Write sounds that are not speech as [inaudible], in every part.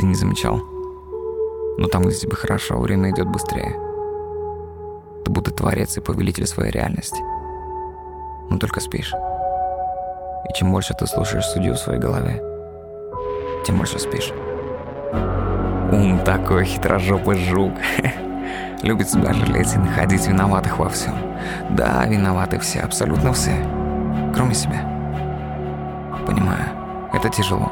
ты не замечал. Но там, где тебе хорошо, время идет быстрее. Ты будто творец и повелитель своей реальности. Но только спишь. И чем больше ты слушаешь судью в своей голове, тем больше спишь. Ум такой хитрожопый жук. [laughs] Любит себя жалеть и находить виноватых во всем. Да, виноваты все, абсолютно все. Кроме себя. Понимаю, это тяжело.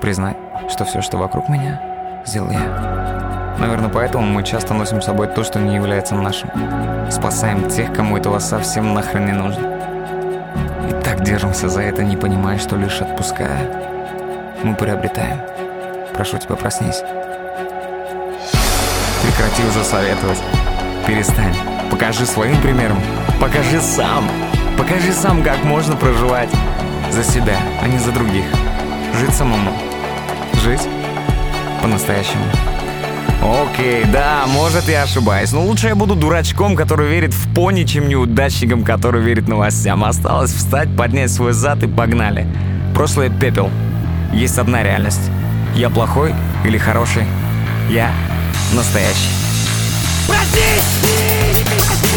Признать, что все, что вокруг меня, сделал я. Наверное, поэтому мы часто носим с собой то, что не является нашим. Спасаем тех, кому этого совсем нахрен не нужно. И так держимся за это, не понимая, что лишь отпуская, мы приобретаем. Прошу тебя, проснись. Прекрати уже советовать. Перестань. Покажи своим примером. Покажи сам. Покажи сам, как можно проживать за себя, а не за других. Жить самому. Жить по-настоящему. Окей, да, может я ошибаюсь, но лучше я буду дурачком, который верит в пони, чем неудачником, который верит новостям. Осталось встать, поднять свой зад и погнали. Прошлое пепел. Есть одна реальность. Я плохой или хороший? Я настоящий. Проснись!